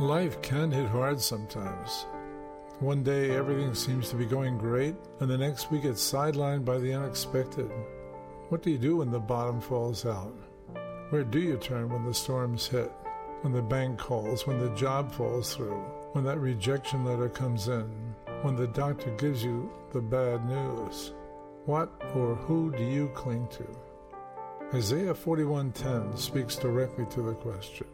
Life can hit hard sometimes. One day everything seems to be going great, and the next we get sidelined by the unexpected. What do you do when the bottom falls out? Where do you turn when the storms hit? When the bank calls, when the job falls through, when that rejection letter comes in, when the doctor gives you the bad news? What or who do you cling to? Isaiah 41:10 speaks directly to the question.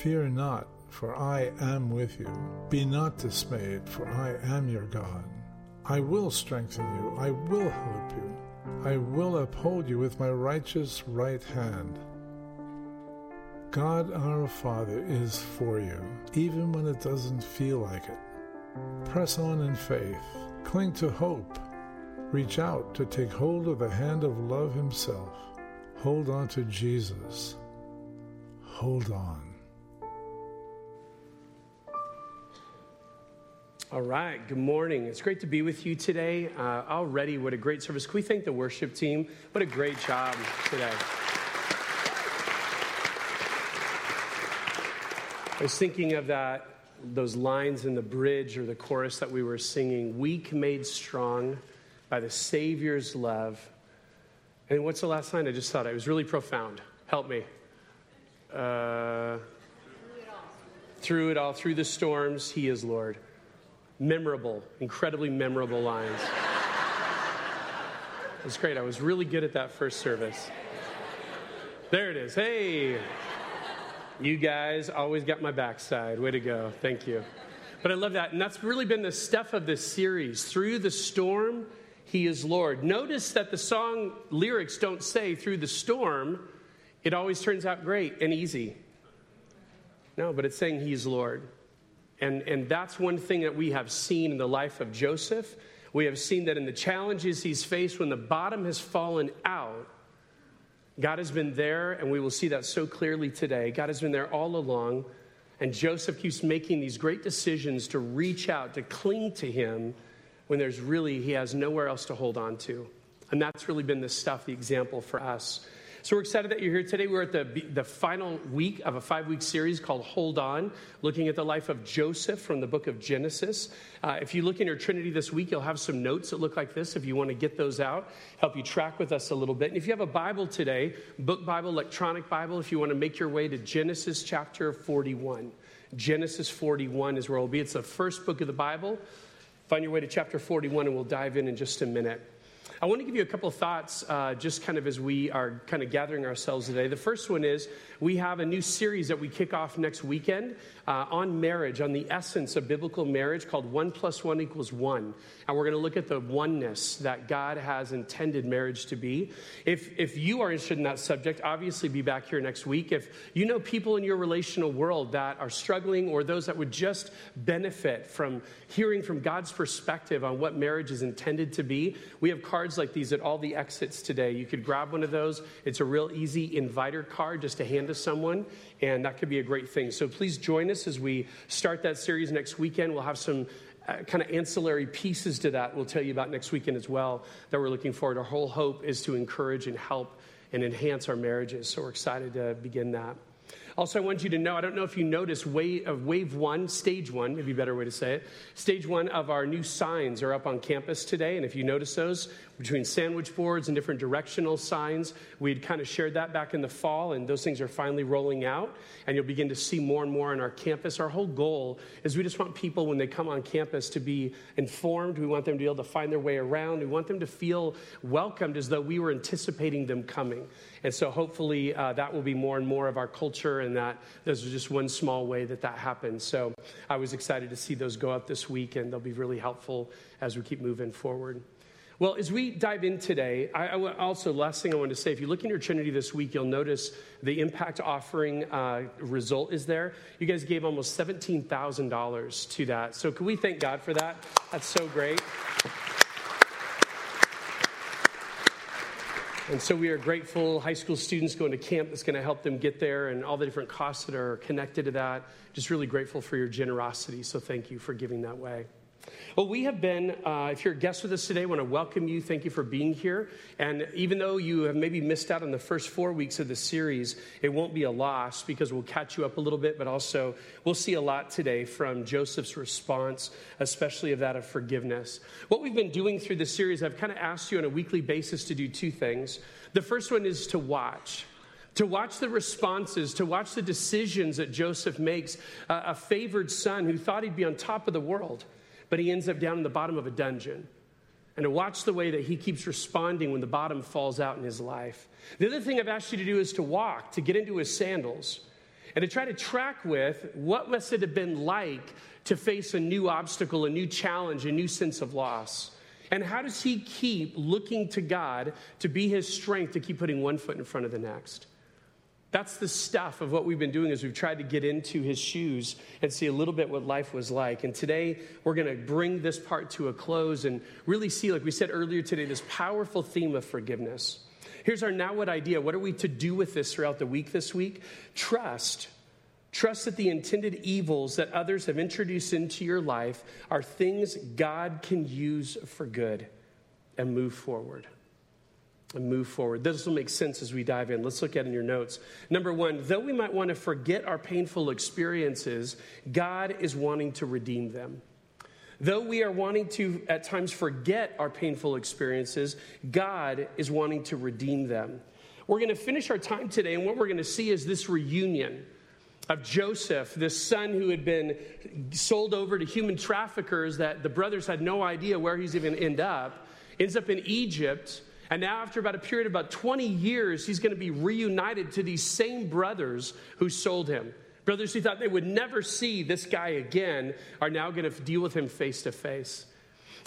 Fear not, for I am with you. Be not dismayed, for I am your God. I will strengthen you, I will help you, I will uphold you with my righteous right hand. God our Father is for you, even when it doesn't feel like it. Press on in faith, cling to hope, reach out to take hold of the hand of love Himself. Hold on to Jesus. Hold on. All right, good morning. It's great to be with you today. Uh, already, what a great service. Can we thank the worship team? What a great job today. I was thinking of that, those lines in the bridge or the chorus that we were singing weak made strong by the Savior's love. And what's the last line? I just thought it was really profound. Help me. Uh, through it all, through the storms, He is Lord memorable, incredibly memorable lines. it was great. I was really good at that first service. There it is. Hey, you guys always got my backside. Way to go. Thank you. But I love that. And that's really been the stuff of this series. Through the storm, He is Lord. Notice that the song lyrics don't say through the storm, it always turns out great and easy. No, but it's saying He's Lord. And, and that's one thing that we have seen in the life of Joseph. We have seen that in the challenges he's faced when the bottom has fallen out, God has been there, and we will see that so clearly today. God has been there all along, and Joseph keeps making these great decisions to reach out, to cling to him when there's really, he has nowhere else to hold on to. And that's really been the stuff, the example for us. So we're excited that you're here today. We're at the, the final week of a five week series called Hold On, looking at the life of Joseph from the book of Genesis. Uh, if you look in your Trinity this week, you'll have some notes that look like this if you want to get those out, help you track with us a little bit. And if you have a Bible today, book Bible, electronic Bible, if you want to make your way to Genesis chapter 41. Genesis 41 is where we'll be. It's the first book of the Bible. Find your way to chapter 41, and we'll dive in in just a minute. I want to give you a couple of thoughts uh, just kind of as we are kind of gathering ourselves today. The first one is we have a new series that we kick off next weekend uh, on marriage, on the essence of biblical marriage called One Plus One Equals One. And we're going to look at the oneness that God has intended marriage to be. If, if you are interested in that subject, obviously be back here next week. If you know people in your relational world that are struggling or those that would just benefit from hearing from God's perspective on what marriage is intended to be, we have cards like these at all the exits today. You could grab one of those. It's a real easy inviter card just to hand to someone, and that could be a great thing. So please join us as we start that series next weekend. We'll have some uh, kind of ancillary pieces to that we'll tell you about next weekend as well that we're looking forward. Our whole hope is to encourage and help and enhance our marriages. So we're excited to begin that. Also, I want you to know I don't know if you noticed wave, uh, wave one, stage one, maybe a better way to say it. Stage one of our new signs are up on campus today. And if you notice those, between sandwich boards and different directional signs, we'd kind of shared that back in the fall, and those things are finally rolling out. And you'll begin to see more and more on our campus. Our whole goal is we just want people, when they come on campus, to be informed. We want them to be able to find their way around. We want them to feel welcomed as though we were anticipating them coming. And so hopefully uh, that will be more and more of our culture, and that there's just one small way that that happens. So I was excited to see those go up this week, and they'll be really helpful as we keep moving forward. Well, as we dive in today, I, I also, last thing I want to say, if you look in your Trinity this week, you'll notice the impact offering uh, result is there. You guys gave almost $17,000 to that. So, can we thank God for that? That's so great. And so we are grateful. High school students going to camp that's going to help them get there and all the different costs that are connected to that. Just really grateful for your generosity. So thank you for giving that way. Well, we have been, uh, if you're a guest with us today, I want to welcome you. Thank you for being here. And even though you have maybe missed out on the first four weeks of the series, it won't be a loss because we'll catch you up a little bit, but also we'll see a lot today from Joseph's response, especially of that of forgiveness. What we've been doing through the series, I've kind of asked you on a weekly basis to do two things. The first one is to watch to watch the responses, to watch the decisions that Joseph makes, uh, a favored son who thought he'd be on top of the world but he ends up down in the bottom of a dungeon. And to watch the way that he keeps responding when the bottom falls out in his life. The other thing I've asked you to do is to walk, to get into his sandals, and to try to track with what must it have been like to face a new obstacle, a new challenge, a new sense of loss. And how does he keep looking to God to be his strength to keep putting one foot in front of the next? That's the stuff of what we've been doing as we've tried to get into his shoes and see a little bit what life was like. And today we're going to bring this part to a close and really see, like we said earlier today, this powerful theme of forgiveness. Here's our now what idea. What are we to do with this throughout the week this week? Trust. Trust that the intended evils that others have introduced into your life are things God can use for good and move forward and move forward. This will make sense as we dive in. Let's look at in your notes. Number one, though we might want to forget our painful experiences, God is wanting to redeem them. Though we are wanting to at times forget our painful experiences, God is wanting to redeem them. We're going to finish our time today, and what we're going to see is this reunion of Joseph, this son who had been sold over to human traffickers that the brothers had no idea where he's even end up, ends up in Egypt and now, after about a period of about 20 years, he's going to be reunited to these same brothers who sold him. Brothers who thought they would never see this guy again are now going to deal with him face to face.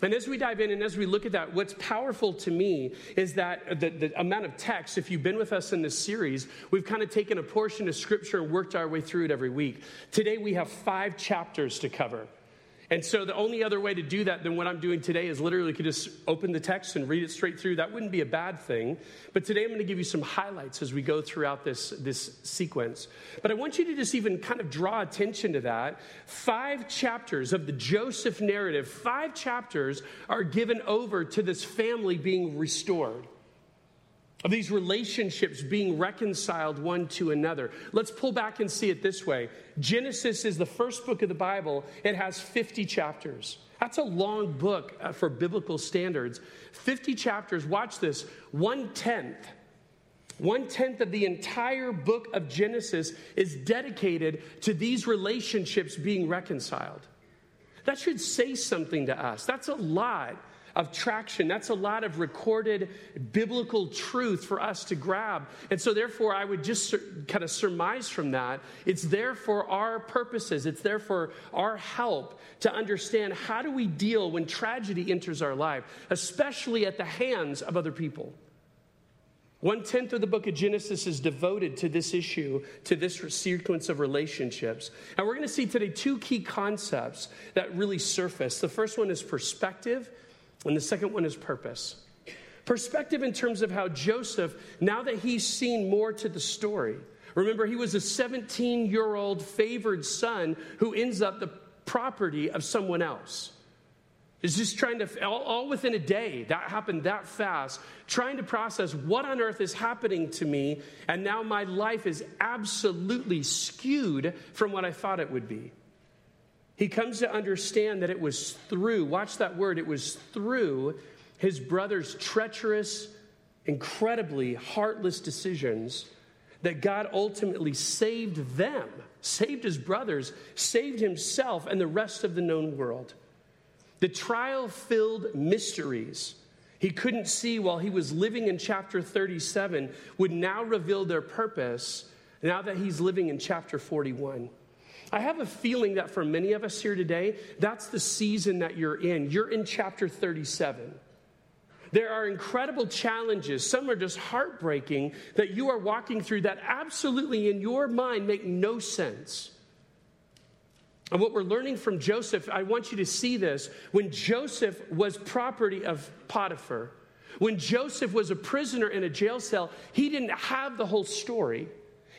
And as we dive in and as we look at that, what's powerful to me is that the, the, amount of text, if you've been with us in this series, we've kind of taken a portion of scripture and worked our way through it every week. Today we have five chapters to cover. And so the only other way to do that than what I'm doing today is literally could just open the text and read it straight through. That wouldn't be a bad thing. But today I'm going to give you some highlights as we go throughout this, this sequence. But I want you to just even kind of draw attention to that. Five chapters of the Joseph narrative, five chapters are given over to this family being restored of these relationships being reconciled one to another. Let's pull back and see it this way Genesis is the first book of the Bible, it has 50 chapters. That's a long book uh, for biblical standards. 50 chapters, watch this, one tenth. One tenth of the entire book of Genesis is dedicated to these relationships being reconciled. That should say something to us. That's a lot of traction. That's a lot of recorded biblical truth for us to grab. And so, therefore, I would just kind of surmise from that it's there for our purposes, it's there for our help to understand how do we deal when tragedy enters our life, especially at the hands of other people. One tenth of the book of Genesis is devoted to this issue, to this sequence of relationships. And we're going to see today two key concepts that really surface. The first one is perspective, and the second one is purpose. Perspective in terms of how Joseph, now that he's seen more to the story, remember, he was a 17 year old favored son who ends up the property of someone else. Is just trying to, all, all, within a day, that happened that fast, trying to process what on earth is happening to me, and now my life is absolutely skewed from what I thought it would be. He comes to understand that it was through, watch that word, it was through his brother's treacherous, incredibly heartless decisions that God ultimately saved them, saved his brothers, saved himself and the rest of the known world. The trial filled mysteries he couldn't see while he was living in chapter 37 would now reveal their purpose now that he's living in chapter 41. I have a feeling that for many of us here today, that's the season that you're in. You're in chapter 37. There are incredible challenges, some are just heartbreaking, that you are walking through that absolutely in your mind make no sense. And what we're learning from Joseph, I want you to see this. When Joseph was property of Potiphar, when Joseph was a prisoner in a jail cell, he didn't have the whole story.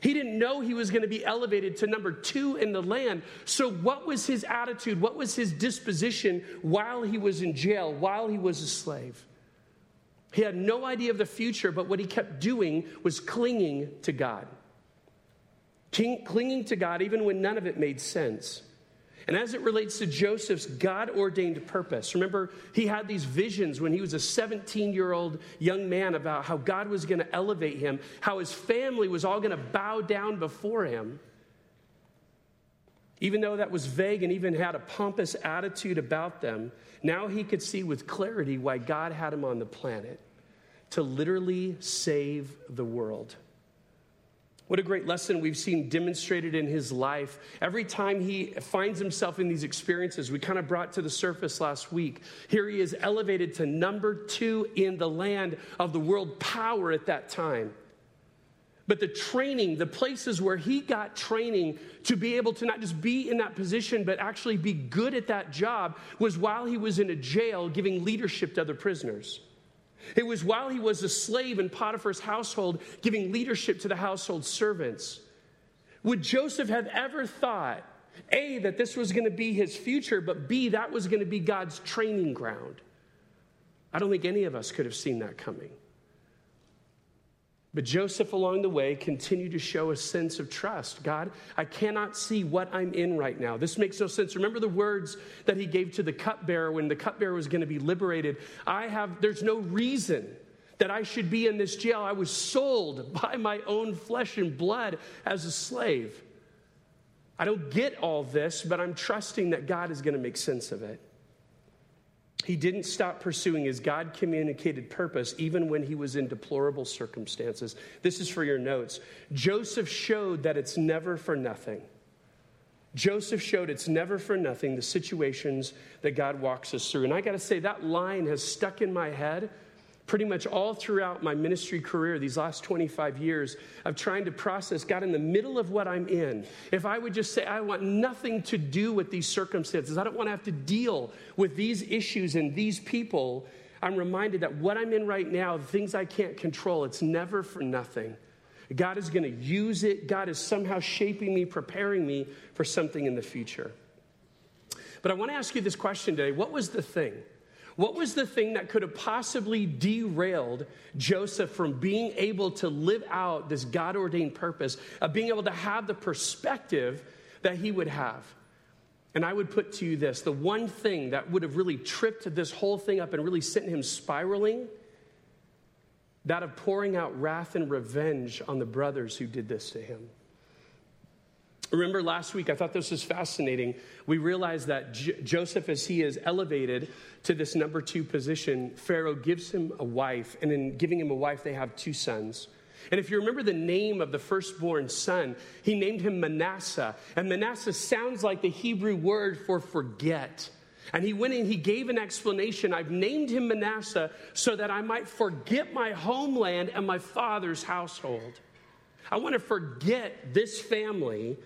He didn't know he was going to be elevated to number two in the land. So, what was his attitude? What was his disposition while he was in jail, while he was a slave? He had no idea of the future, but what he kept doing was clinging to God. clinging to God even when none of it made sense. And as it relates to Joseph's God ordained purpose, remember, he had these visions when he was a 17 year old young man about how God was going to elevate him, how his family was all going to bow down before him. Even though that was vague and even had a pompous attitude about them, now he could see with clarity why God had him on the planet to literally save the world. What a great lesson we've seen demonstrated in his life. Every time he finds himself in these experiences, we kind of brought to the surface last week. Here he is elevated to number two in the land of the world power at that time. But the training, the places where he got training to be able to not just be in that position, but actually be good at that job, was while he was in a jail giving leadership to other prisoners. It was while he was a slave in Potiphar's household, giving leadership to the household servants. Would Joseph have ever thought, A, that this was going to be his future, but B, that was going to be God's training ground? I don't think any of us could have seen that coming. But Joseph, along the way, continued to show a sense of trust. God, I cannot see what I'm in right now. This makes no sense. Remember the words that he gave to the cupbearer when the cupbearer was going to be liberated. I have, there's no reason that I should be in this jail. I was sold by my own flesh and blood as a slave. I don't get all this, but I'm trusting that God is going to make sense of it. He didn't stop pursuing his God communicated purpose even when he was in deplorable circumstances. This is for your notes. Joseph showed that it's never for nothing. Joseph showed it's never for nothing the situations that God walks us through. And I got to say, that line has stuck in my head pretty much all throughout my ministry career, these last 25 years, of trying to process God in the middle of what I'm in. If I would just say, I want nothing to do with these circumstances, I don't want to have to deal with these issues and these people, I'm reminded that what I'm in right now, the things I can't control, it's never for nothing. God is going to use it. God is somehow shaping me, preparing me for something in the future. But I want to ask you this question today What was the thing? What was the thing that could have possibly derailed Joseph from being able to live out this God ordained purpose, of being able to have the perspective that he would have? And I would put to you this the one thing that would have really tripped this whole thing up and really sent him spiraling that of pouring out wrath and revenge on the brothers who did this to him. Remember last week, I thought this was fascinating. We realized that J- Joseph, as he is elevated to this number two position, Pharaoh gives him a wife, and in giving him a wife, they have two sons. And if you remember the name of the firstborn son, he named him Manasseh. And Manasseh sounds like the Hebrew word for forget. And he went in, he gave an explanation. I've named him Manasseh so that I might forget my homeland and my father's household. I want to forget this family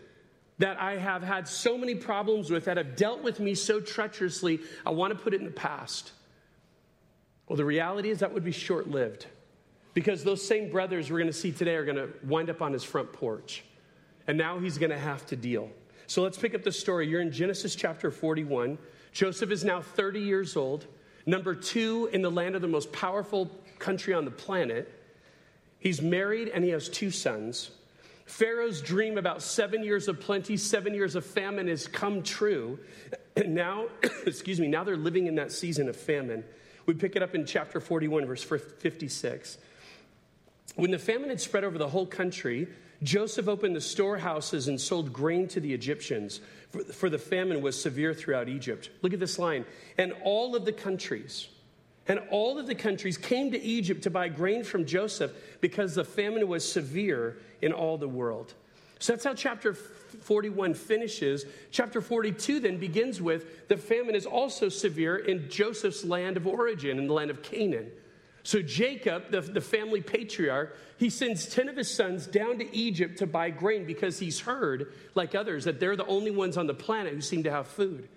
that I have had so many problems with, that have dealt with me so treacherously, I want to put it in the past. Well, the reality is that would be short lived because those same brothers we're going to see today are going to wind up on his front porch. And now he's going to have to deal. So let's pick up the story. You're in Genesis chapter 41. Joseph is now 30 years old, number two in the land of the most powerful country on the planet. He's married and he has two sons. Pharaoh's dream about seven years of plenty, seven years of famine has come true. And now, excuse me, now they're living in that season of famine. We pick it up in chapter 41, verse 56. When the famine had spread over the whole country, Joseph opened the storehouses and sold grain to the Egyptians, for the famine was severe throughout Egypt. Look at this line. And all of the countries, and all of the countries came to Egypt to buy grain from Joseph because the famine was severe in all the world. So that's how chapter 41 finishes. Chapter 42 then begins with the famine is also severe in Joseph's land of origin, in the land of Canaan. So Jacob, the, the family patriarch, he sends 10 of his sons down to Egypt to buy grain because he's heard, like others, that they're the only ones on the planet who seem to have food.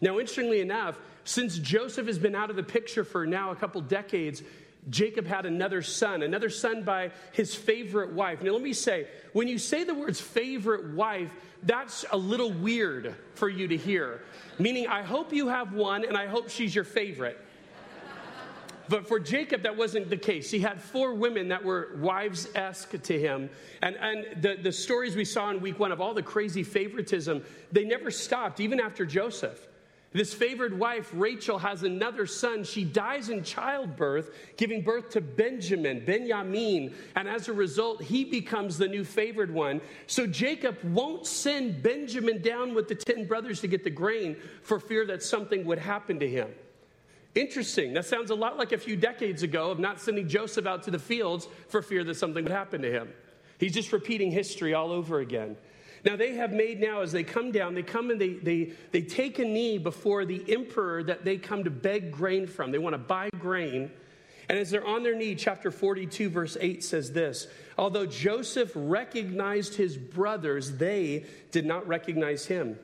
Now, interestingly enough, since Joseph has been out of the picture for now a couple decades, Jacob had another son, another son by his favorite wife. Now, let me say, when you say the words favorite wife, that's a little weird for you to hear. Meaning, I hope you have one and I hope she's your favorite. But for Jacob, that wasn't the case. He had four women that were wives esque to him. And, and the, the stories we saw in week one of all the crazy favoritism, they never stopped, even after Joseph. This favored wife, Rachel, has another son. She dies in childbirth, giving birth to Benjamin, Benjamin. And as a result, he becomes the new favored one. So Jacob won't send Benjamin down with the 10 brothers to get the grain for fear that something would happen to him. Interesting. That sounds a lot like a few decades ago of not sending Joseph out to the fields for fear that something would happen to him. He's just repeating history all over again. Now, they have made now, as they come down, they come and they, they, they take a knee before the emperor that they come to beg grain from. They want to buy grain. And as they're on their knee, chapter 42, verse 8 says this Although Joseph recognized his brothers, they did not recognize him.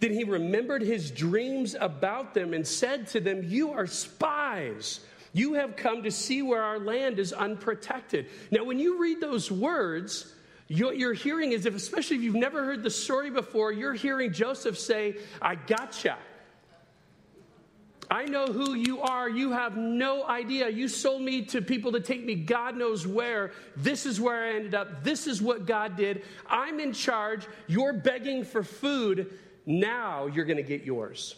Then he remembered his dreams about them and said to them, You are spies. You have come to see where our land is unprotected. Now, when you read those words, you're hearing is if, especially if you've never heard the story before, you're hearing Joseph say, I gotcha. I know who you are. You have no idea. You sold me to people to take me God knows where. This is where I ended up. This is what God did. I'm in charge. You're begging for food. Now you're going to get yours.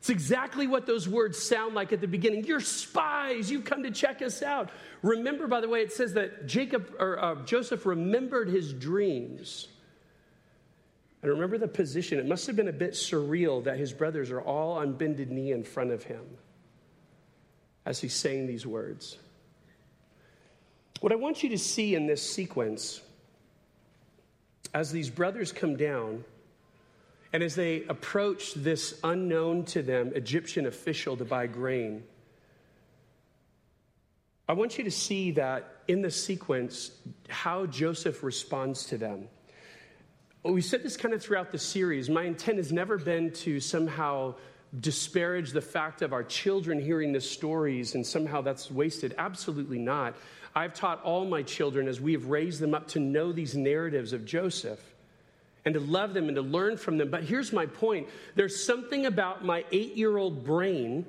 It's exactly what those words sound like at the beginning. You're spies. You've come to check us out. Remember, by the way, it says that Jacob or uh, Joseph remembered his dreams. And remember the position. It must have been a bit surreal that his brothers are all on bended knee in front of him as he's saying these words. What I want you to see in this sequence, as these brothers come down, and as they approach this unknown to them Egyptian official to buy grain, I want you to see that in the sequence, how Joseph responds to them. We said this kind of throughout the series. My intent has never been to somehow disparage the fact of our children hearing the stories and somehow that's wasted. Absolutely not. I've taught all my children as we have raised them up to know these narratives of Joseph and to love them and to learn from them. But here's my point there's something about my eight year old brain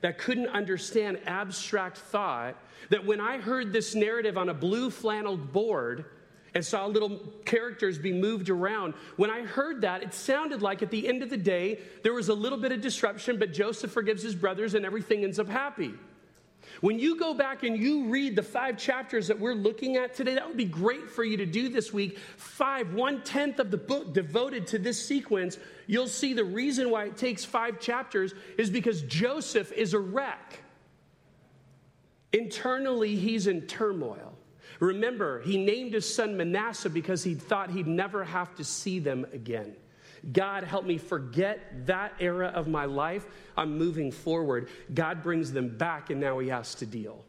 that couldn't understand abstract thought that when I heard this narrative on a blue flannel board, and saw little characters be moved around. When I heard that, it sounded like at the end of the day, there was a little bit of disruption, but Joseph forgives his brothers and everything ends up happy. When you go back and you read the five chapters that we're looking at today, that would be great for you to do this week. Five, one tenth of the book devoted to this sequence. You'll see the reason why it takes five chapters is because Joseph is a wreck. Internally, he's in turmoil. Remember, he named his son Manasseh because he thought he'd never have to see them again. God, help me forget that era of my life. I'm moving forward. God brings them back, and now he has to deal.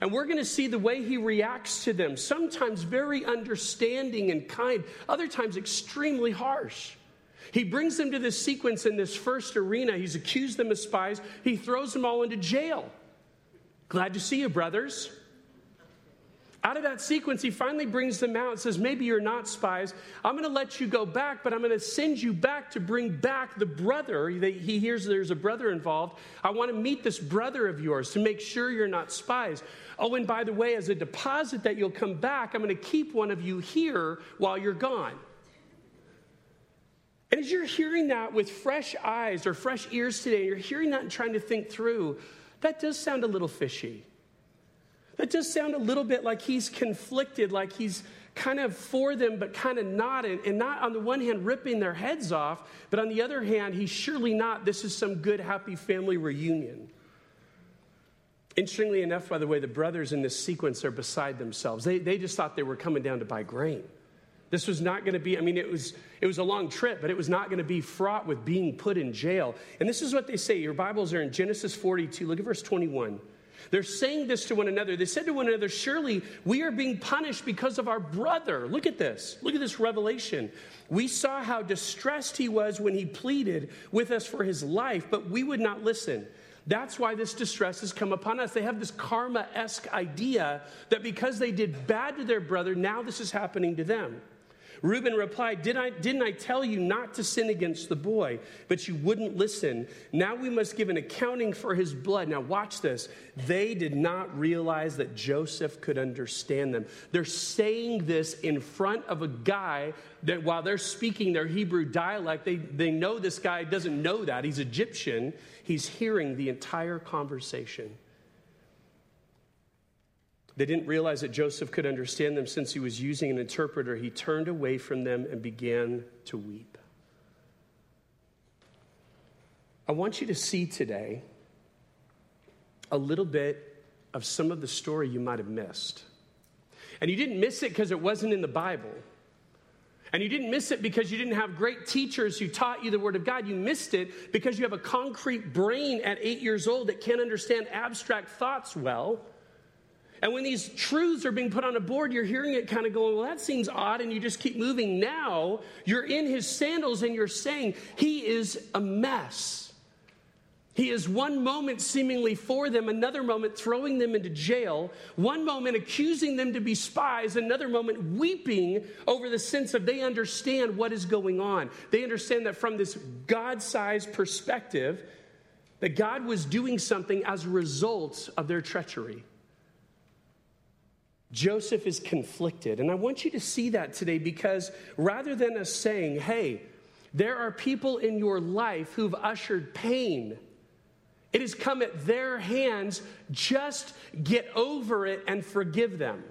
And we're going to see the way he reacts to them, sometimes very understanding and kind, other times extremely harsh. He brings them to this sequence in this first arena. He's accused them of spies, he throws them all into jail. Glad to see you, brothers. Out of that sequence, he finally brings them out and says, Maybe you're not spies. I'm going to let you go back, but I'm going to send you back to bring back the brother. He hears there's a brother involved. I want to meet this brother of yours to make sure you're not spies. Oh, and by the way, as a deposit that you'll come back, I'm going to keep one of you here while you're gone. And as you're hearing that with fresh eyes or fresh ears today, you're hearing that and trying to think through, that does sound a little fishy. That does sound a little bit like he's conflicted, like he's kind of for them, but kind of not. And, and not on the one hand ripping their heads off, but on the other hand, he's surely not. This is some good, happy family reunion. Interestingly enough, by the way, the brothers in this sequence are beside themselves. They, they just thought they were coming down to buy grain. This was not going to be, I mean, it was, it was a long trip, but it was not going to be fraught with being put in jail. And this is what they say. Your Bibles are in Genesis 42. Look at verse 21. They're saying this to one another. They said to one another, Surely we are being punished because of our brother. Look at this. Look at this revelation. We saw how distressed he was when he pleaded with us for his life, but we would not listen. That's why this distress has come upon us. They have this karma esque idea that because they did bad to their brother, now this is happening to them. Reuben replied, Did I, Didn't I tell you not to sin against the boy? But you wouldn't listen. Now we must give an accounting for his blood. Now, watch this. They did not realize that Joseph could understand them. They're saying this in front of a guy that while they're speaking their Hebrew dialect, they, they know this guy doesn't know that. He's Egyptian. He's hearing the entire conversation. They didn't realize that Joseph could understand them since he was using an interpreter. He turned away from them and began to weep. I want you to see today a little bit of some of the story you might have missed. And you didn't miss it because it wasn't in the Bible. And you didn't miss it because you didn't have great teachers who taught you the Word of God. You missed it because you have a concrete brain at eight years old that can't understand abstract thoughts well. And when these truths are being put on a board, you're hearing it kind of going, well, that seems odd, and you just keep moving. Now you're in his sandals and you're saying, he is a mess. He is one moment seemingly for them, another moment throwing them into jail, one moment accusing them to be spies, another moment weeping over the sense of they understand what is going on. They understand that from this God sized perspective, that God was doing something as a result of their treachery. Joseph is conflicted. And I want you to see that today because rather than us saying, hey, there are people in your life who've ushered pain, it has come at their hands, just get over it and forgive them.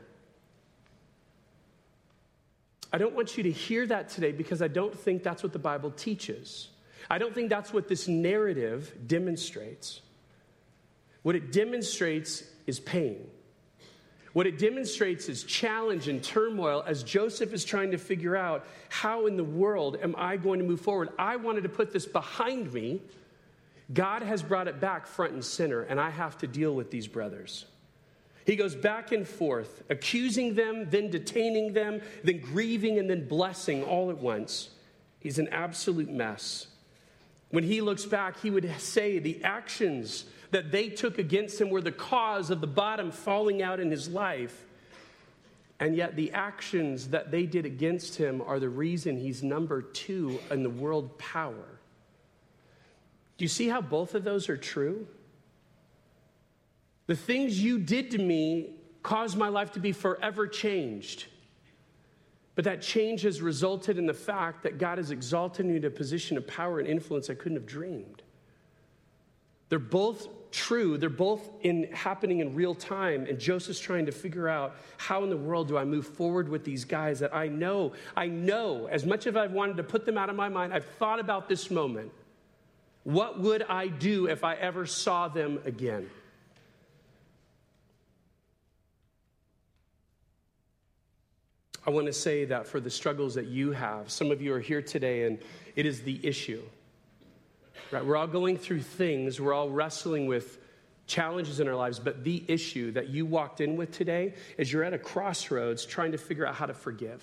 I don't want you to hear that today because I don't think that's what the Bible teaches. I don't think that's what this narrative demonstrates. What it demonstrates is pain. What it demonstrates is challenge and turmoil as Joseph is trying to figure out how in the world am I going to move forward? I wanted to put this behind me. God has brought it back front and center, and I have to deal with these brothers. He goes back and forth, accusing them, then detaining them, then grieving, and then blessing all at once. He's an absolute mess. When he looks back, he would say the actions that they took against him were the cause of the bottom falling out in his life. And yet, the actions that they did against him are the reason he's number two in the world power. Do you see how both of those are true? The things you did to me caused my life to be forever changed. But that change has resulted in the fact that God has exalted me to a position of power and influence I couldn't have dreamed. They're both true. They're both in, happening in real time. And Joseph's trying to figure out how in the world do I move forward with these guys that I know, I know, as much as I've wanted to put them out of my mind, I've thought about this moment. What would I do if I ever saw them again? I want to say that for the struggles that you have, some of you are here today and it is the issue. Right? We're all going through things, we're all wrestling with challenges in our lives, but the issue that you walked in with today is you're at a crossroads trying to figure out how to forgive.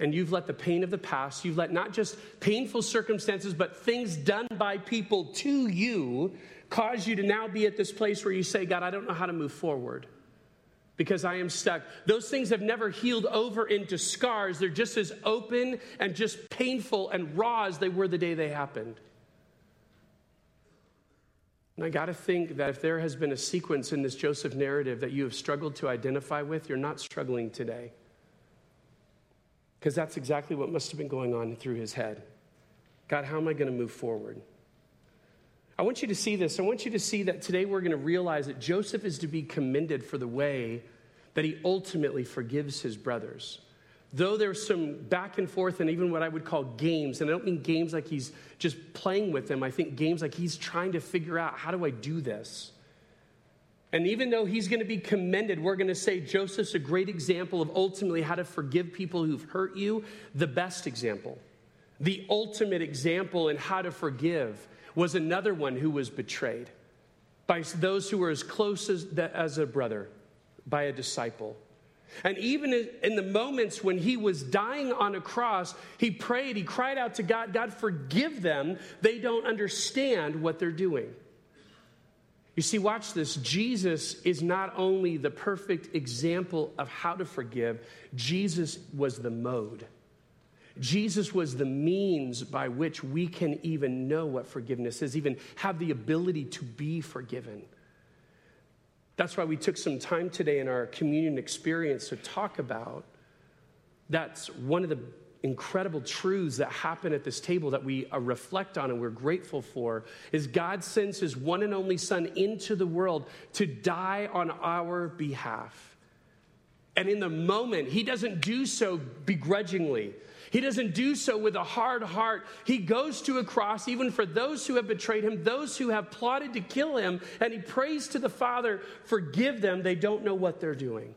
And you've let the pain of the past, you've let not just painful circumstances, but things done by people to you cause you to now be at this place where you say, God, I don't know how to move forward because I am stuck. Those things have never healed over into scars. They're just as open and just painful and raw as they were the day they happened. And I got to think that if there has been a sequence in this Joseph narrative that you have struggled to identify with, you're not struggling today. Because that's exactly what must have been going on through his head. God, how am I going to move forward? I want you to see this. I want you to see that today we're going to realize that Joseph is to be commended for the way that he ultimately forgives his brothers. Though there's some back and forth and even what I would call games, and I don't mean games like he's just playing with them, I think games like he's trying to figure out how do I do this? And even though he's going to be commended, we're going to say Joseph's a great example of ultimately how to forgive people who've hurt you, the best example, the ultimate example in how to forgive was another one who was betrayed by those who were as close as, as a brother, by a disciple. And even in the moments when he was dying on a cross, he prayed, he cried out to God, God, forgive them. They don't understand what they're doing. You see, watch this. Jesus is not only the perfect example of how to forgive, Jesus was the mode. Jesus was the means by which we can even know what forgiveness is, even have the ability to be forgiven. That's why we took some time today in our communion experience to talk about that's one of the incredible truths that happen at this table that we uh, reflect on and we're grateful for is God sends his one and only son into the world to die on our behalf. And in the moment, he doesn't do so begrudgingly. He doesn't do so with a hard heart. He goes to a cross, even for those who have betrayed him, those who have plotted to kill him, and he prays to the Father, Forgive them, they don't know what they're doing.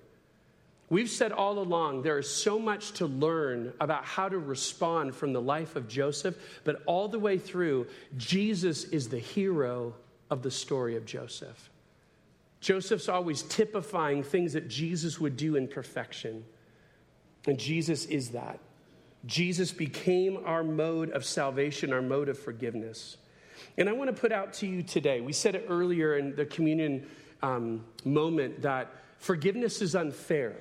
We've said all along there is so much to learn about how to respond from the life of Joseph, but all the way through, Jesus is the hero of the story of Joseph. Joseph's always typifying things that Jesus would do in perfection. And Jesus is that. Jesus became our mode of salvation, our mode of forgiveness. And I want to put out to you today, we said it earlier in the communion um, moment that forgiveness is unfair.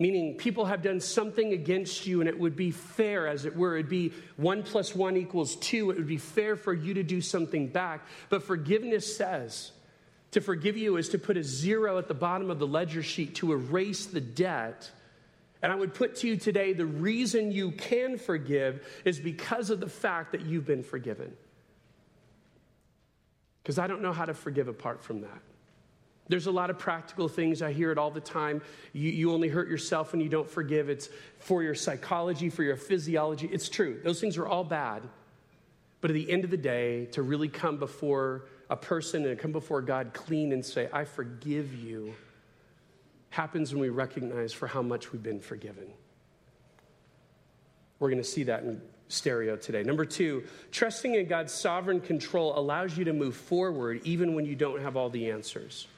Meaning, people have done something against you, and it would be fair, as it were. It'd be one plus one equals two. It would be fair for you to do something back. But forgiveness says to forgive you is to put a zero at the bottom of the ledger sheet to erase the debt and I would put to you today the reason you can forgive is because of the fact that you've been forgiven. Because I don't know how to forgive apart from that. There's a lot of practical things. I hear it all the time. You, you only hurt yourself when you don't forgive. It's for your psychology, for your physiology. It's true. Those things are all bad. But at the end of the day, to really come before a person and come before God clean and say, I forgive you happens when we recognize for how much we've been forgiven. We're going to see that in stereo today. Number two, trusting in God's sovereign control allows you to move forward even when you don't have all the answers.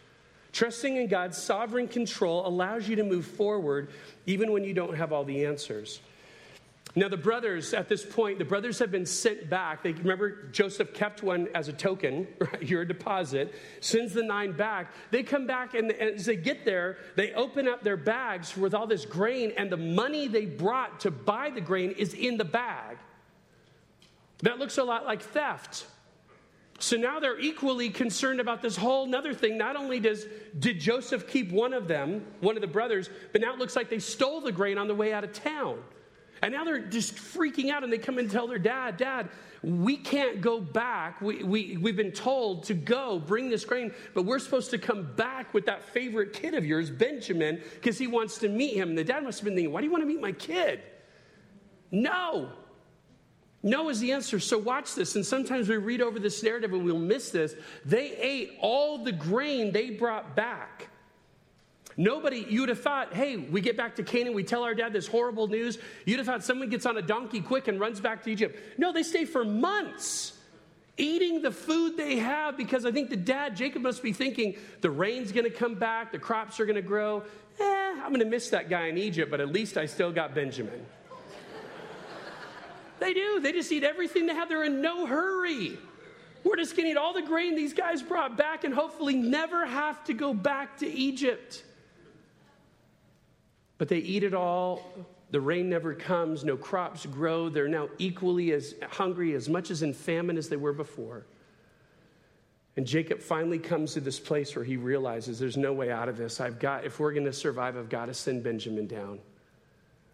Trusting in God's sovereign control allows you to move forward even when you don't have all the answers. Now, the brothers, at this point, the brothers have been sent back. They remember Joseph kept one as a token, right? Your deposit, sends the nine back. They come back, and as they get there, they open up their bags with all this grain, and the money they brought to buy the grain is in the bag. That looks a lot like theft. So now they're equally concerned about this whole nother thing. Not only does did Joseph keep one of them, one of the brothers, but now it looks like they stole the grain on the way out of town. And now they're just freaking out and they come and tell their dad, Dad, we can't go back. We, we, we've been told to go bring this grain, but we're supposed to come back with that favorite kid of yours, Benjamin, because he wants to meet him. And the dad must have been thinking, Why do you want to meet my kid? No. No is the answer. So watch this. And sometimes we read over this narrative and we'll miss this. They ate all the grain they brought back. Nobody, you'd have thought, hey, we get back to Canaan, we tell our dad this horrible news. You'd have thought someone gets on a donkey quick and runs back to Egypt. No, they stay for months eating the food they have because I think the dad, Jacob, must be thinking the rain's going to come back, the crops are going to grow. Eh, I'm going to miss that guy in Egypt, but at least I still got Benjamin. they do. They just eat everything they have. They're in no hurry. We're just going to eat all the grain these guys brought back and hopefully never have to go back to Egypt. But they eat it all. The rain never comes, no crops grow. They're now equally as hungry, as much as in famine as they were before. And Jacob finally comes to this place where he realizes there's no way out of this. I've got, if we're going to survive, I've got to send Benjamin down.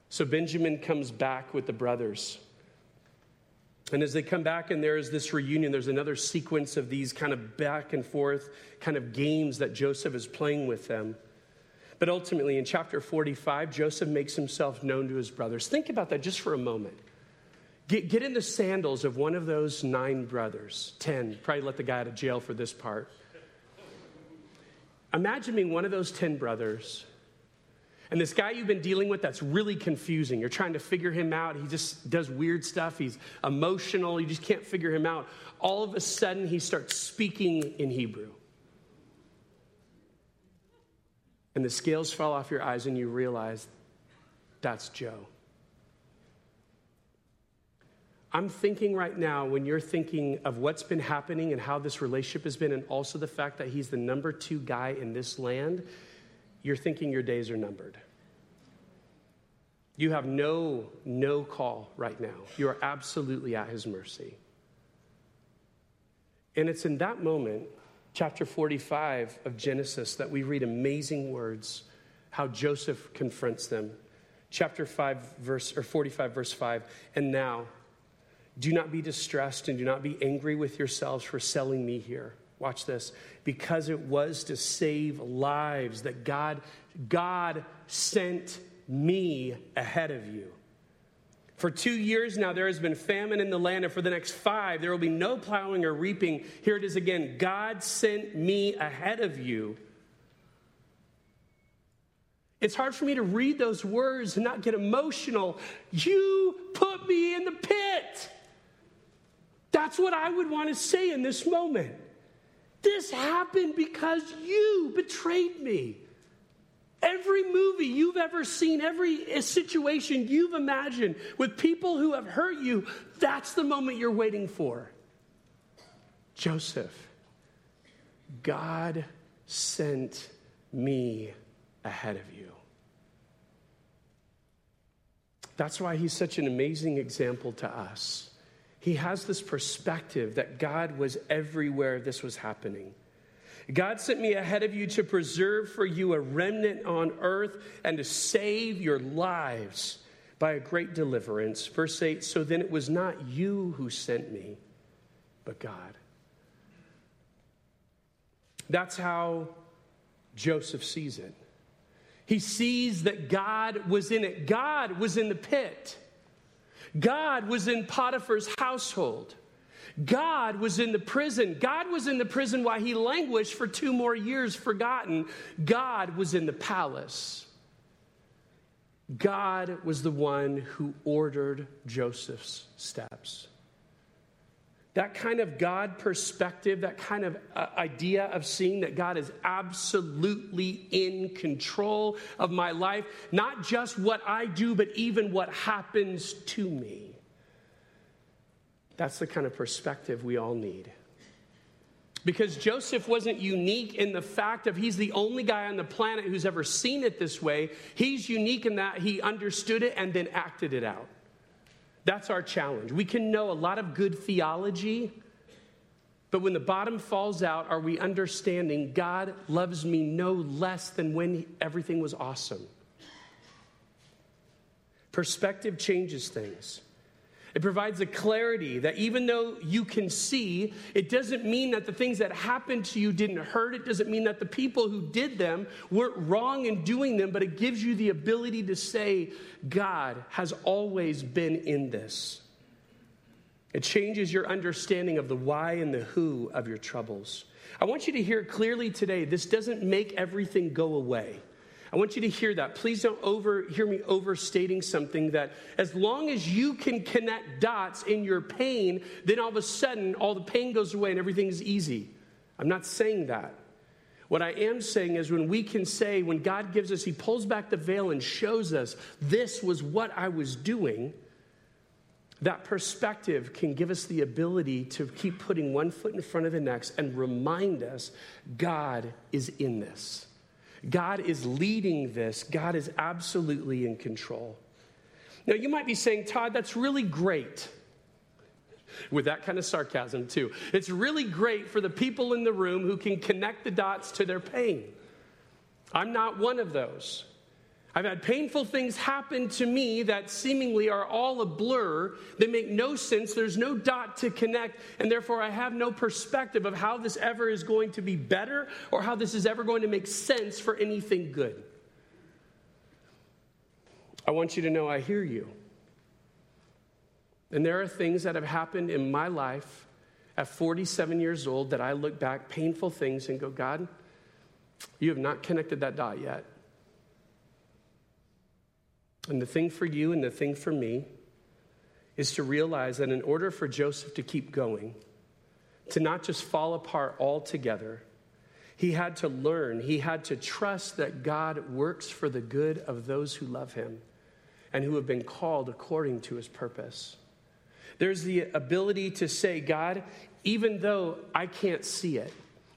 So Benjamin comes back with the brothers. And as they come back and there is this reunion, there's another sequence of these kind of back and forth kind of games that Joseph is playing with them. But ultimately, in chapter 45, Joseph makes himself known to his brothers. Think about that just for a moment. Get, get in the sandals of one of those nine brothers, 10. Probably let the guy out of jail for this part. Imagine being one of those 10 brothers and this guy you've been dealing with that's really confusing. You're trying to figure him out. He just does weird stuff. He's emotional. You just can't figure him out. All of a sudden, he starts speaking in Hebrew. And the scales fall off your eyes and you realize that's Joe. I'm thinking right now, when you're thinking of what's been happening and how this relationship has been, and also the fact that he's the number two guy in this land, you're thinking your days are numbered. You have no, no call right now. You are absolutely at his mercy. And it's in that moment, chapter 45 of Genesis, that we read amazing words, how Joseph confronts them. Chapter 5, verse, or 45, verse 5. And now, do not be distressed and do not be angry with yourselves for selling me here. Watch this. Because it was to save lives that God, God sent me ahead of you. For two years now, there has been famine in the land, and for the next five, there will be no plowing or reaping. Here it is again God sent me ahead of you. It's hard for me to read those words and not get emotional. You put me in the pit. That's what I would want to say in this moment. This happened because you betrayed me. Every movie you've ever seen, every eh, situation you've imagined with people who have hurt you, that's the moment you're waiting for. Joseph, God sent me ahead of you. That's why he's such an amazing example to us he has this perspective that God was everywhere this was happening. God sent me ahead of you to preserve for you a remnant on earth and to save your lives by a great deliverance. Verse 8 So then it was not you who sent me, but God. That's how Joseph sees it. He sees that God was in it, God was in the pit. God was in Potiphar's household. God was in the prison. God was in the prison while he languished for two more years, forgotten. God was in the palace. God was the one who ordered Joseph's steps. That kind of God perspective, that kind of uh, idea of seeing that God is absolutely in control of my life, not just what I do, but even what happens to me. That's the kind of perspective we all need. Because Joseph wasn't unique in the fact of he's the only guy on the planet who's ever seen it this way. He's unique in that he understood it and then acted it out. That's our challenge. We can know a lot of good theology, but when the bottom falls out, are we understanding God loves me no less than when everything was awesome? Perspective changes things. It provides a clarity that even though you can see, it doesn't mean that the things that happened to you didn't hurt. It doesn't mean that the people who did them weren't wrong in doing them, but it gives you the ability to say, God has always been in this. It changes your understanding of the why and the who of your troubles. I want you to hear clearly today this doesn't make everything go away. I want you to hear that. Please don't over, hear me overstating something that as long as you can connect dots in your pain, then all of a sudden all the pain goes away and everything is easy. I'm not saying that. What I am saying is when we can say, when God gives us, He pulls back the veil and shows us this was what I was doing, that perspective can give us the ability to keep putting one foot in front of the next and remind us God is in this. God is leading this, God is absolutely in control. Now, you might be saying, Todd, that's really great. With that kind of sarcasm, too. It's really great for the people in the room who can connect the dots to their pain. I'm not one of those. I've had painful things happen to me that seemingly are all a blur. They make no sense. There's no dot to connect, and therefore I have no perspective of how this ever is going to be better or how this is ever going to make sense for anything good. I want you to know I hear you. And there are things that have happened in my life at 47 years old that I look back, painful things, and go, God, you have not connected that dot yet. And the thing for you and the thing for me is to realize that in order for Joseph to keep going, to not just fall apart altogether, He had to learn, he had to trust that God works for the good of those who love him and who have been called according to his purpose. There's the ability to say, God, even though I can't see it,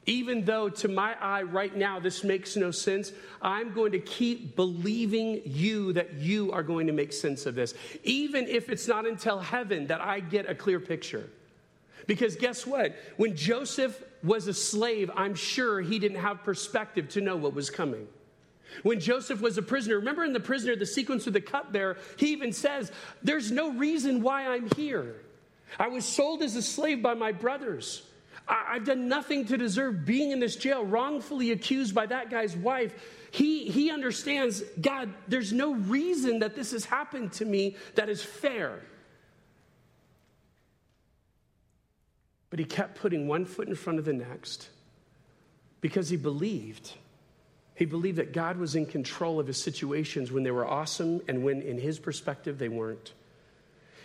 even though to my eye right now this makes no sense, I'm going to keep believing you that you are going to make sense of this. Even if it's not until heaven that I get a clear picture. Because guess what? When Joseph was a slave, I'm sure he didn't have perspective to know what was coming. When Joseph was a prisoner, remember in the prisoner, the sequence with the cupbearer, he even says, There's no reason why I'm here. I was sold as a slave by my brothers. I've done nothing to deserve being in this jail, wrongfully accused by that guy's wife. He, he understands, God, there's no reason that this has happened to me that is fair. But he kept putting one foot in front of the next because he believed. He believed that God was in control of his situations when they were awesome and when, in his perspective, they weren't.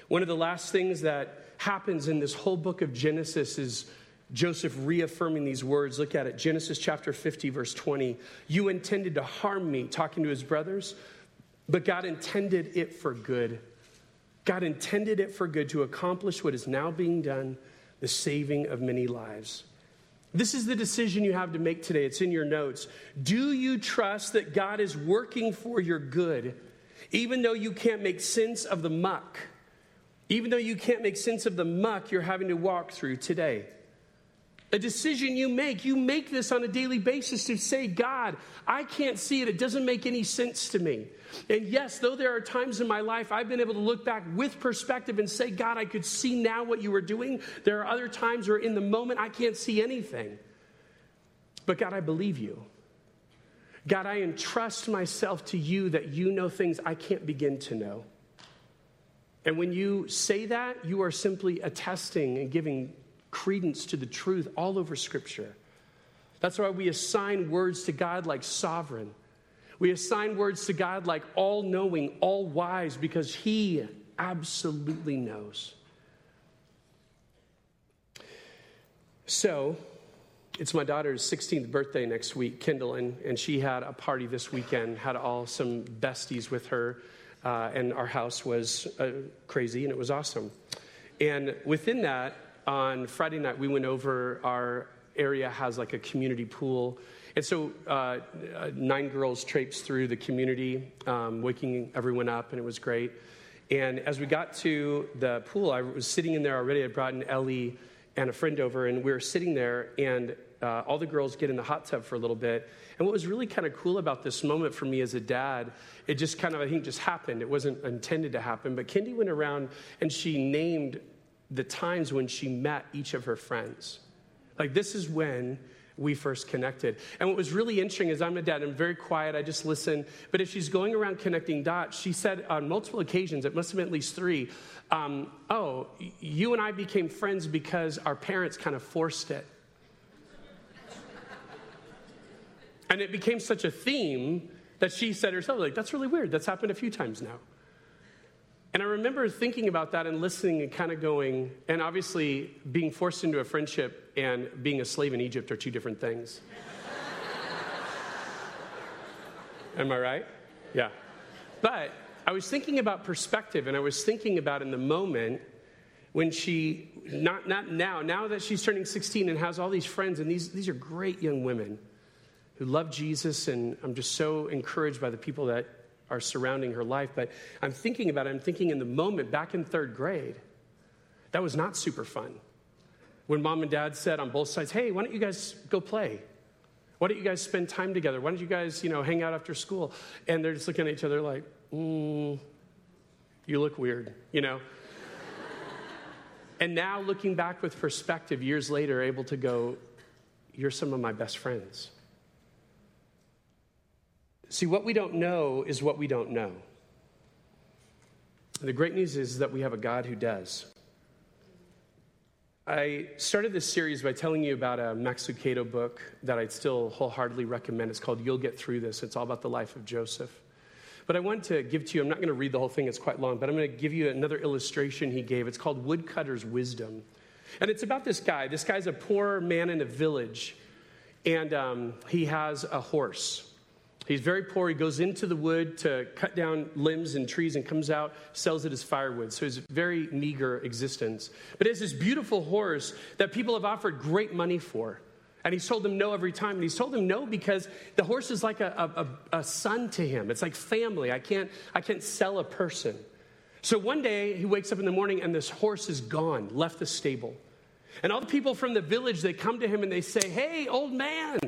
One of the last things that happens in this whole book of Genesis is Joseph reaffirming these words. Look at it Genesis chapter 50, verse 20. You intended to harm me, talking to his brothers, but God intended it for good. God intended it for good to accomplish what is now being done, the saving of many lives. This is the decision you have to make today. It's in your notes. Do you trust that God is working for your good, even though you can't make sense of the muck? Even though you can't make sense of the muck you're having to walk through today? A decision you make, you make this on a daily basis to say, God, I can't see it. It doesn't make any sense to me. And yes, though there are times in my life I've been able to look back with perspective and say, God, I could see now what you were doing. There are other times where in the moment I can't see anything. But God, I believe you. God, I entrust myself to you that you know things I can't begin to know. And when you say that, you are simply attesting and giving credence to the truth all over Scripture. That's why we assign words to God like sovereign. We assign words to God like all knowing, all wise, because He absolutely knows. So, it's my daughter's 16th birthday next week, Kendall, and, and she had a party this weekend, had all some besties with her, uh, and our house was uh, crazy and it was awesome. And within that, on Friday night, we went over, our area has like a community pool. And so uh, nine girls traipsed through the community, um, waking everyone up, and it was great. And as we got to the pool, I was sitting in there already. I brought in Ellie and a friend over, and we were sitting there, and uh, all the girls get in the hot tub for a little bit. And what was really kind of cool about this moment for me as a dad, it just kind of, I think, just happened. It wasn't intended to happen. But Kendi went around and she named the times when she met each of her friends. Like, this is when we first connected. And what was really interesting is I'm a dad, I'm very quiet, I just listen. But if she's going around connecting dots, she said on multiple occasions, it must have been at least three, um, oh, you and I became friends because our parents kind of forced it. and it became such a theme that she said herself, like, that's really weird. That's happened a few times now. And I remember thinking about that and listening and kind of going, and obviously being forced into a friendship and being a slave in Egypt are two different things. Am I right? Yeah. But I was thinking about perspective and I was thinking about in the moment when she, not, not now, now that she's turning 16 and has all these friends, and these, these are great young women who love Jesus, and I'm just so encouraged by the people that are surrounding her life. But I'm thinking about it, I'm thinking in the moment back in third grade, that was not super fun. When mom and dad said on both sides, hey, why don't you guys go play? Why don't you guys spend time together? Why don't you guys, you know, hang out after school? And they're just looking at each other like, mm, you look weird, you know? and now looking back with perspective, years later, able to go, you're some of my best friends. See, what we don't know is what we don't know. And the great news is that we have a God who does. I started this series by telling you about a Max Lucado book that I'd still wholeheartedly recommend. It's called You'll Get Through This. It's all about the life of Joseph. But I want to give to you, I'm not going to read the whole thing, it's quite long, but I'm going to give you another illustration he gave. It's called Woodcutter's Wisdom. And it's about this guy. This guy's a poor man in a village and um, he has a horse. He's very poor. He goes into the wood to cut down limbs and trees and comes out, sells it as firewood. So he's a very meager existence. But he has this beautiful horse that people have offered great money for. And he's told them no every time. And he's told them no because the horse is like a, a, a son to him. It's like family. I can't, I can't sell a person. So one day he wakes up in the morning and this horse is gone, left the stable. And all the people from the village, they come to him and they say, Hey, old man,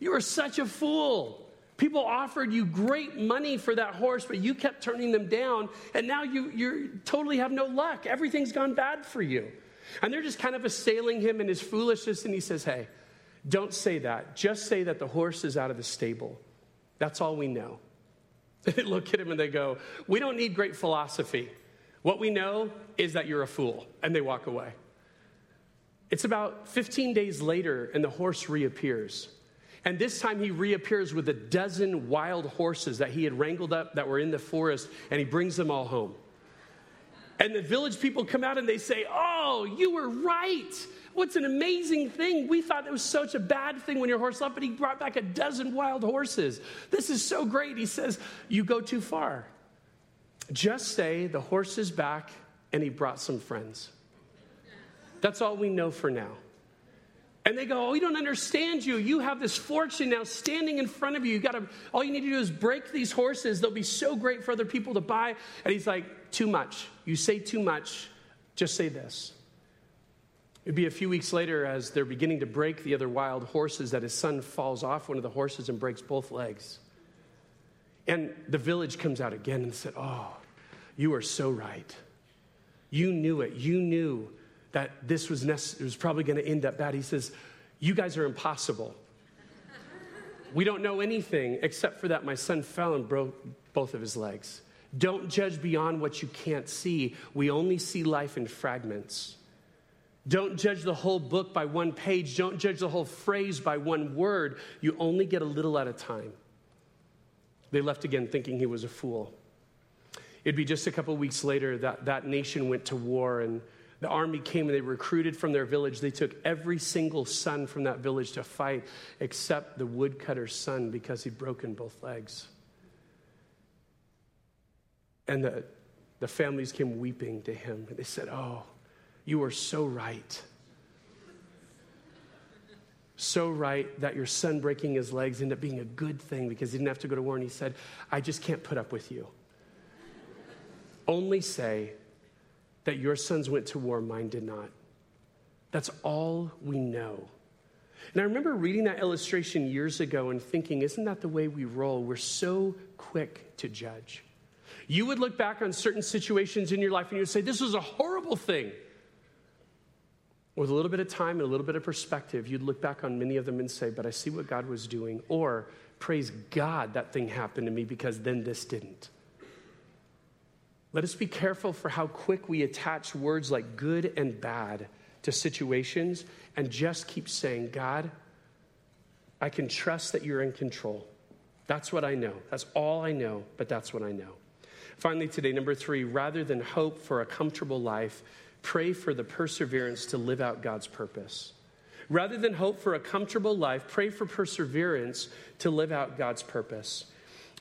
you are such a fool. People offered you great money for that horse, but you kept turning them down, and now you you totally have no luck. Everything's gone bad for you. And they're just kind of assailing him in his foolishness, and he says, Hey, don't say that. Just say that the horse is out of the stable. That's all we know. They look at him and they go, We don't need great philosophy. What we know is that you're a fool. And they walk away. It's about 15 days later, and the horse reappears. And this time he reappears with a dozen wild horses that he had wrangled up that were in the forest, and he brings them all home. And the village people come out and they say, Oh, you were right. What's an amazing thing. We thought it was such a bad thing when your horse left, but he brought back a dozen wild horses. This is so great. He says, You go too far. Just say the horse is back and he brought some friends. That's all we know for now. And they go, Oh, we don't understand you. You have this fortune now standing in front of you. You gotta, all you need to do is break these horses. They'll be so great for other people to buy. And he's like, Too much. You say too much. Just say this. It'd be a few weeks later as they're beginning to break the other wild horses that his son falls off one of the horses and breaks both legs. And the village comes out again and said, Oh, you are so right. You knew it. You knew that this was, nece- was probably going to end up bad. He says, You guys are impossible. we don't know anything except for that my son fell and broke both of his legs. Don't judge beyond what you can't see. We only see life in fragments. Don't judge the whole book by one page. Don't judge the whole phrase by one word. You only get a little at a time. They left again thinking he was a fool. It'd be just a couple weeks later that that nation went to war and the army came and they recruited from their village. They took every single son from that village to fight except the woodcutter's son because he'd broken both legs. And the, the families came weeping to him. And they said, Oh, you are so right. So right that your son breaking his legs ended up being a good thing because he didn't have to go to war. And he said, I just can't put up with you. Only say, that your sons went to war, mine did not. That's all we know. And I remember reading that illustration years ago and thinking, isn't that the way we roll? We're so quick to judge. You would look back on certain situations in your life and you would say, This was a horrible thing. With a little bit of time and a little bit of perspective, you'd look back on many of them and say, But I see what God was doing. Or, Praise God that thing happened to me because then this didn't. Let us be careful for how quick we attach words like good and bad to situations and just keep saying, God, I can trust that you're in control. That's what I know. That's all I know, but that's what I know. Finally, today, number three, rather than hope for a comfortable life, pray for the perseverance to live out God's purpose. Rather than hope for a comfortable life, pray for perseverance to live out God's purpose.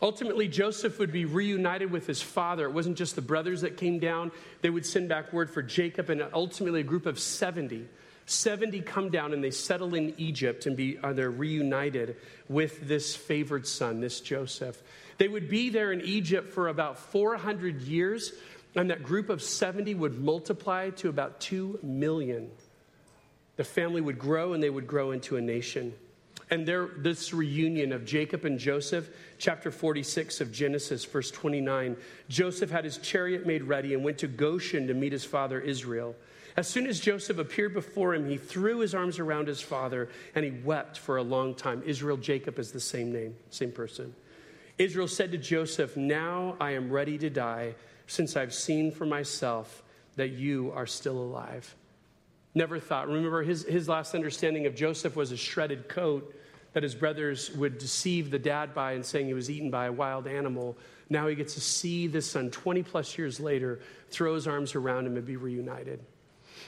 Ultimately, Joseph would be reunited with his father. It wasn't just the brothers that came down, they would send back word for Jacob, and ultimately, a group of 70. 70 come down and they settle in Egypt and be, are they're reunited with this favored son, this Joseph. They would be there in Egypt for about 400 years, and that group of 70 would multiply to about 2 million. The family would grow and they would grow into a nation. And there, this reunion of Jacob and Joseph, chapter 46 of Genesis, verse 29, Joseph had his chariot made ready and went to Goshen to meet his father Israel. As soon as Joseph appeared before him, he threw his arms around his father and he wept for a long time. Israel, Jacob is the same name, same person. Israel said to Joseph, Now I am ready to die, since I've seen for myself that you are still alive. Never thought. Remember, his, his last understanding of Joseph was a shredded coat that his brothers would deceive the dad by and saying he was eaten by a wild animal. Now he gets to see this son 20 plus years later, throw his arms around him and be reunited.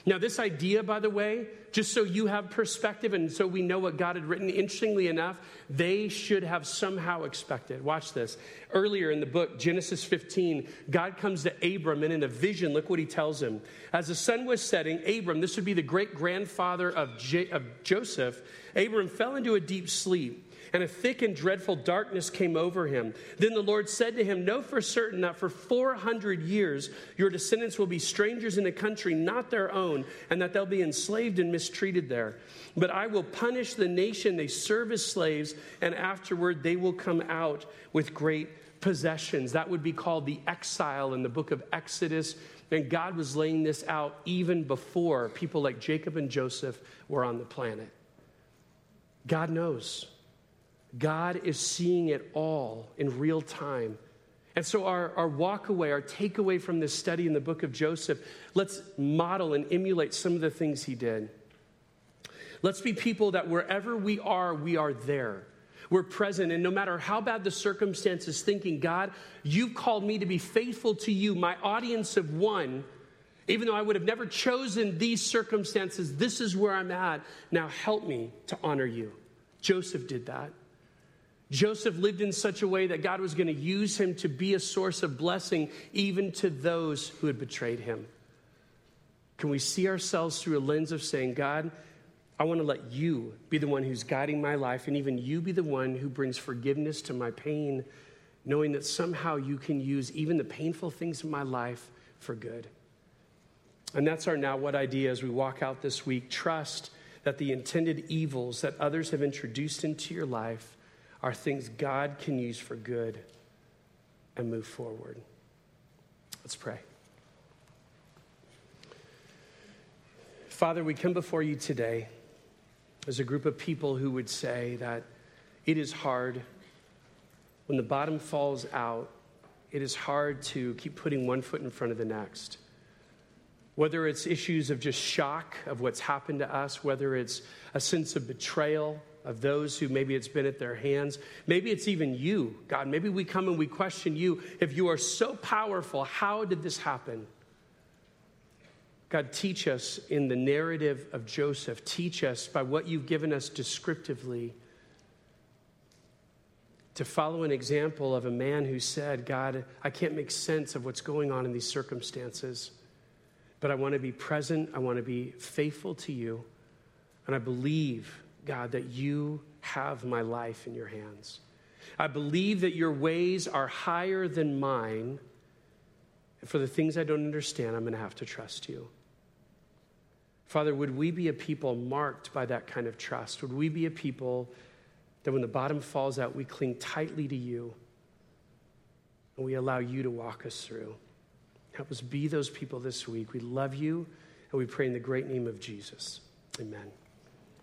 Now, this idea, by the way, just so you have perspective and so we know what God had written, interestingly enough, they should have somehow expected. Watch this. Earlier in the book, Genesis 15, God comes to Abram and in a vision, look what he tells him. As the sun was setting, Abram, this would be the great grandfather of, J- of Joseph, Abram fell into a deep sleep and a thick and dreadful darkness came over him. Then the Lord said to him, Know for certain that for 400 years your descendants will be strangers in a country not their own, and that they'll be enslaved and mistreated there. But I will punish the nation they serve as slaves, and afterward they will come out with great possessions. That would be called the exile in the book of Exodus. And God was laying this out even before people like Jacob and Joseph were on the planet. God knows. God is seeing it all in real time. And so, our, our walk away, our takeaway from this study in the book of Joseph, let's model and emulate some of the things he did. Let's be people that wherever we are, we are there. We're present, and no matter how bad the circumstances, thinking, God, you've called me to be faithful to you, my audience of one. Even though I would have never chosen these circumstances, this is where I'm at. Now help me to honor you. Joseph did that. Joseph lived in such a way that God was going to use him to be a source of blessing even to those who had betrayed him. Can we see ourselves through a lens of saying, God, I want to let you be the one who's guiding my life, and even you be the one who brings forgiveness to my pain, knowing that somehow you can use even the painful things in my life for good. And that's our now what idea as we walk out this week. Trust that the intended evils that others have introduced into your life are things God can use for good and move forward. Let's pray. Father, we come before you today as a group of people who would say that it is hard when the bottom falls out, it is hard to keep putting one foot in front of the next. Whether it's issues of just shock of what's happened to us, whether it's a sense of betrayal, of those who maybe it's been at their hands. Maybe it's even you, God. Maybe we come and we question you. If you are so powerful, how did this happen? God, teach us in the narrative of Joseph. Teach us by what you've given us descriptively to follow an example of a man who said, God, I can't make sense of what's going on in these circumstances, but I want to be present. I want to be faithful to you. And I believe God, that you have my life in your hands. I believe that your ways are higher than mine. And for the things I don't understand, I'm going to have to trust you. Father, would we be a people marked by that kind of trust? Would we be a people that when the bottom falls out, we cling tightly to you and we allow you to walk us through? Help us be those people this week. We love you and we pray in the great name of Jesus. Amen.